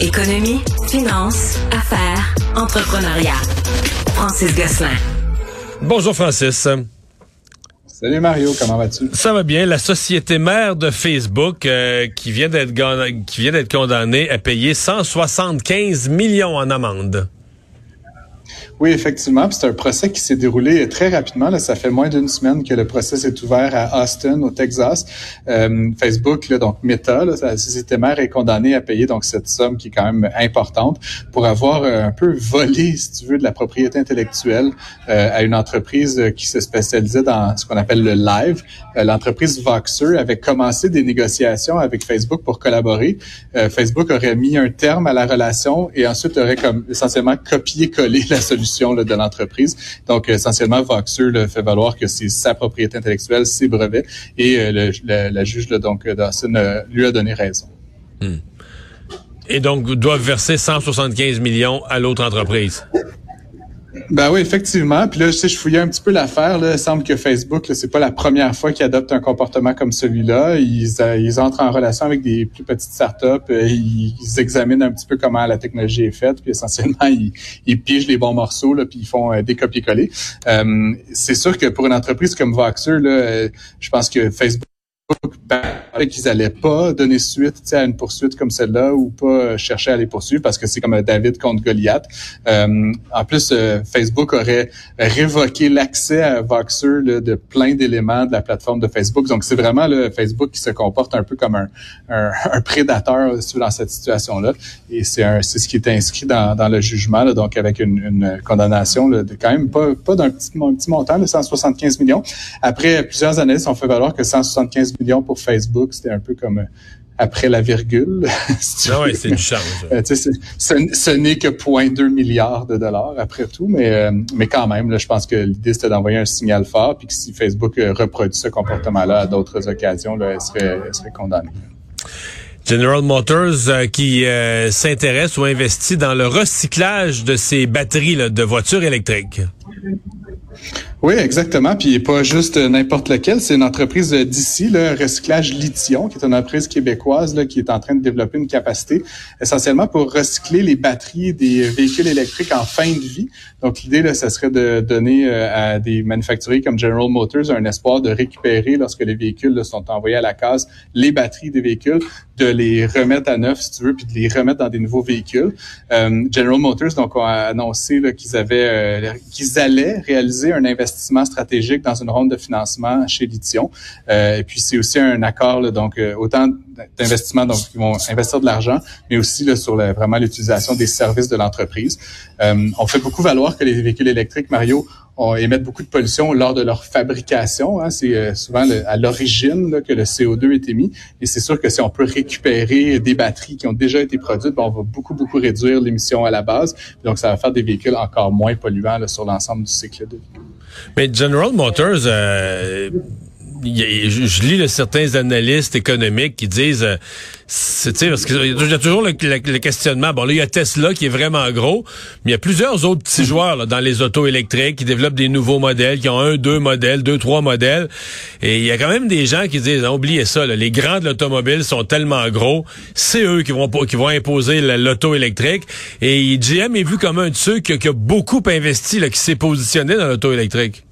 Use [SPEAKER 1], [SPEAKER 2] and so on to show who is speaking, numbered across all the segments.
[SPEAKER 1] Économie, finance, affaires, entrepreneuriat. Francis Gosselin.
[SPEAKER 2] Bonjour Francis.
[SPEAKER 3] Salut Mario, comment vas-tu?
[SPEAKER 2] Ça va bien. La société mère de Facebook euh, qui vient d'être qui vient d'être condamnée à payer 175 millions en amende.
[SPEAKER 3] Oui, effectivement. C'est un procès qui s'est déroulé très rapidement. Ça fait moins d'une semaine que le procès s'est ouvert à Austin, au Texas. Euh, Facebook, là, donc Meta, là, la société mère, est condamnée à payer donc cette somme qui est quand même importante pour avoir euh, un peu volé, si tu veux, de la propriété intellectuelle euh, à une entreprise qui se spécialisait dans ce qu'on appelle le live. L'entreprise Voxer avait commencé des négociations avec Facebook pour collaborer. Facebook aurait mis un terme à la relation et ensuite aurait comme essentiellement copié-collé solution de l'entreprise. Donc, essentiellement, Voxer fait valoir que c'est sa propriété intellectuelle, ses brevets, et euh, la juge donc Dawson euh, lui a donné raison.
[SPEAKER 2] Hmm. Et donc, doivent verser 175 millions à l'autre entreprise?
[SPEAKER 3] Ben oui, effectivement. Puis là, je sais, je fouillais un petit peu l'affaire. Il semble que Facebook, c'est pas la première fois qu'ils adoptent un comportement comme celui-là. Ils, euh, ils entrent en relation avec des plus petites startups. Euh, ils, ils, examinent un petit peu comment la technologie est faite. Puis essentiellement, ils, ils pigent les bons morceaux, là, puis ils font euh, des copier-coller. c'est sûr que pour une entreprise comme Voxer, là, je pense que Facebook qu'ils n'allaient pas donner suite à une poursuite comme celle-là ou pas chercher à les poursuivre parce que c'est comme David contre Goliath. Euh, en plus, euh, Facebook aurait révoqué l'accès à Voxer de plein d'éléments de la plateforme de Facebook. Donc, c'est vraiment le Facebook qui se comporte un peu comme un, un, prédateur dans cette situation-là. Et c'est ce qui est inscrit dans, dans le jugement, là, donc avec une, une condamnation de quand même pas, pas d'un petit, petit montant, de 175 millions. Après plusieurs années, on fait valoir que 175 millions pour Facebook, c'était un peu comme euh, après la virgule.
[SPEAKER 2] ah oui, c'est du charme.
[SPEAKER 3] Euh, ce, n'est que 0,2 milliards de dollars après tout, mais euh, mais quand même, là, je pense que l'idée c'était d'envoyer un signal fort, puis que si Facebook reproduit ce comportement-là à d'autres occasions, là, elle serait, elle serait condamnée.
[SPEAKER 2] General Motors qui s'intéresse ou investit dans le recyclage de ses batteries de voitures électriques.
[SPEAKER 3] Oui, exactement. Puis pas juste n'importe lequel. C'est une entreprise d'ici, le Recyclage Lithium, qui est une entreprise québécoise là, qui est en train de développer une capacité essentiellement pour recycler les batteries des véhicules électriques en fin de vie. Donc l'idée, là, ce serait de donner euh, à des manufacturiers comme General Motors un espoir de récupérer, lorsque les véhicules sont envoyés à la case, les batteries des véhicules, de les remettre à neuf, si tu veux, puis de les remettre dans des nouveaux véhicules. Euh, General Motors donc a annoncé qu'ils avaient, euh, qu'ils allaient réaliser un investissement stratégique dans une ronde de financement chez Lithium. Euh, et puis c'est aussi un accord, donc euh, autant d'investissements donc qui vont investir de l'argent, mais aussi sur vraiment l'utilisation des services de l'entreprise. Euh, on fait beaucoup valoir que les véhicules électriques, Mario, on émettent beaucoup de pollution lors de leur fabrication. Hein. C'est euh, souvent à l'origine que le CO2 est émis. Et c'est sûr que si on peut récupérer des batteries qui ont déjà été produites, ben, on va beaucoup, beaucoup réduire l'émission à la base. Donc, ça va faire des véhicules encore moins polluants là, sur l'ensemble du cycle de vie.
[SPEAKER 2] Mais General Motors, euh, je, lis certains analystes économiques qui disent, euh, c'est parce qu'il y a toujours le, questionnement. Bon, là, il y a Tesla qui est vraiment gros, mais il y a plusieurs autres petits joueurs là, dans les autos électriques qui développent des nouveaux modèles, qui ont un, deux modèles, deux, trois modèles. Et il y a quand même des gens qui disent, oubliez ça, les grands de l'automobile sont tellement gros, c'est eux qui vont qui vont imposer l'auto électrique. Et GM est vu comme un de ceux qui, qui a beaucoup investi, là, qui s'est positionné dans l'auto électrique.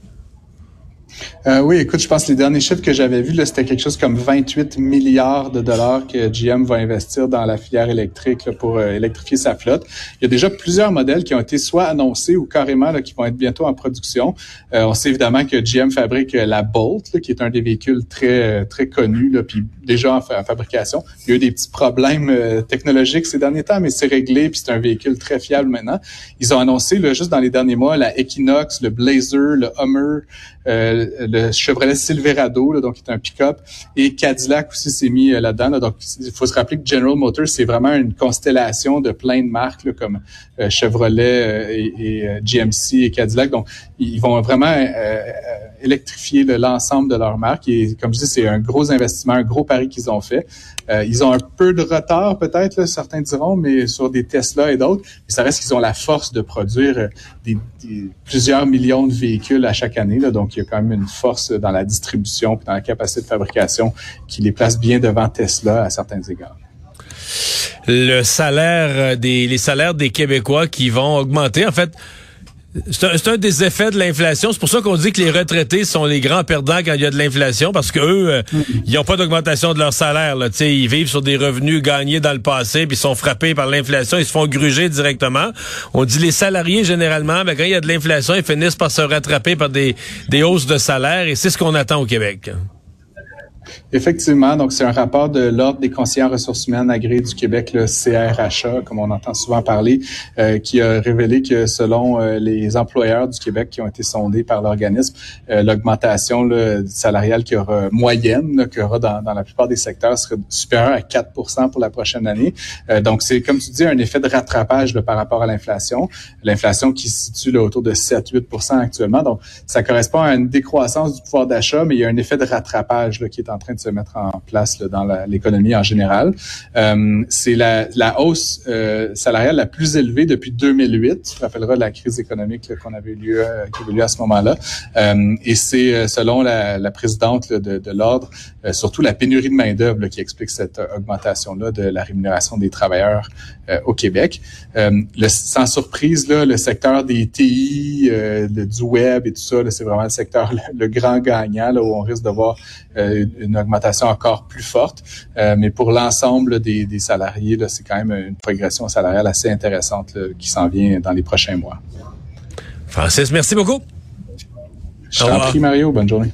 [SPEAKER 3] Euh, oui, écoute, je pense que les derniers chiffres que j'avais vus, c'était quelque chose comme 28 milliards de dollars que GM va investir dans la filière électrique pour euh, électrifier sa flotte. Il y a déjà plusieurs modèles qui ont été soit annoncés ou carrément là, qui vont être bientôt en production. Euh, on sait évidemment que GM fabrique la Bolt, qui est un des véhicules très très connus, là, puis déjà en, fabrication. Il y a eu des petits problèmes technologiques ces derniers temps, mais c'est réglé, puis c'est un véhicule très fiable maintenant. Ils ont annoncé là, juste dans les derniers mois la Equinox, le Blazer, le Hummer, le Chevrolet Silverado, là, donc qui est un pick-up, et Cadillac aussi s'est mis euh, là-dedans. Donc, il faut se rappeler que General Motors, c'est vraiment une constellation de plein de marques comme euh, Chevrolet euh, et, GMC et Cadillac. Donc, ils vont vraiment électrifier l'ensemble de leur marque. Et comme je dis, c'est un gros investissement, un gros pari qu'ils ont fait. ils ont un peu de retard peut-être, certains diront, mais sur des Tesla et d'autres. Mais ça reste qu'ils ont la force de produire des, plusieurs millions de véhicules à chaque année. Là, donc, il y a quand même une force dans la distribution et dans la capacité de fabrication qui les place bien devant Tesla à certains égards.
[SPEAKER 2] le salaire des les salaires des Québécois qui vont augmenter. En fait, c'est un, des effets de l'inflation. C'est pour ça qu'on dit que les retraités sont les grands perdants quand il y a de l'inflation, parce que eux, euh, ils n'ont pas d'augmentation de leur salaire. Là. ils vivent sur des revenus gagnés dans le passé, puis ils sont frappés par l'inflation, ils se font gruger directement. On dit les salariés, généralement, ben, quand il y a de l'inflation, ils finissent par se rattraper par des, des hausses de salaire, et c'est ce qu'on attend au Québec.
[SPEAKER 3] Effectivement, donc c'est un rapport de l'Ordre des conseillers en ressources humaines agréés du Québec, le CRHA, comme on entend souvent parler, euh, qui a révélé que selon euh, les employeurs du Québec qui ont été sondés par l'organisme, euh, l'augmentation salariale qui aura moyenne, qu'il y aura dans, la plupart des secteurs, serait supérieure à 4 pour la prochaine année. donc c'est, comme tu dis, un effet de rattrapage par rapport à l'inflation. L'inflation qui se situe autour de 7-8% actuellement. Donc ça correspond à une décroissance du pouvoir d'achat, mais il y a un effet de rattrapage qui est en train de se mettre en place dans l'économie en général. Euh, c'est la, la, hausse euh, salariale la plus élevée depuis 2008. Tu te rappelleras la crise économique qu'on avait eu euh, qui avait eu lieu à ce moment-là. Euh, et c'est selon la, la présidente de, de l'ordre, surtout la pénurie de main d'œuvre qui explique cette augmentation-là de la rémunération des travailleurs au Québec. Le, sans surprise, là, le secteur des TI, du web et tout ça, c'est vraiment le secteur le, grand gagnant là, où on risque de voir une augmentation encore plus forte. Euh, mais pour l'ensemble des, des, salariés, c'est quand même une progression salariale assez intéressante qui s'en vient dans les prochains mois.
[SPEAKER 2] Francis, merci beaucoup.
[SPEAKER 3] Je t'en prie, Mario. Bonne journée.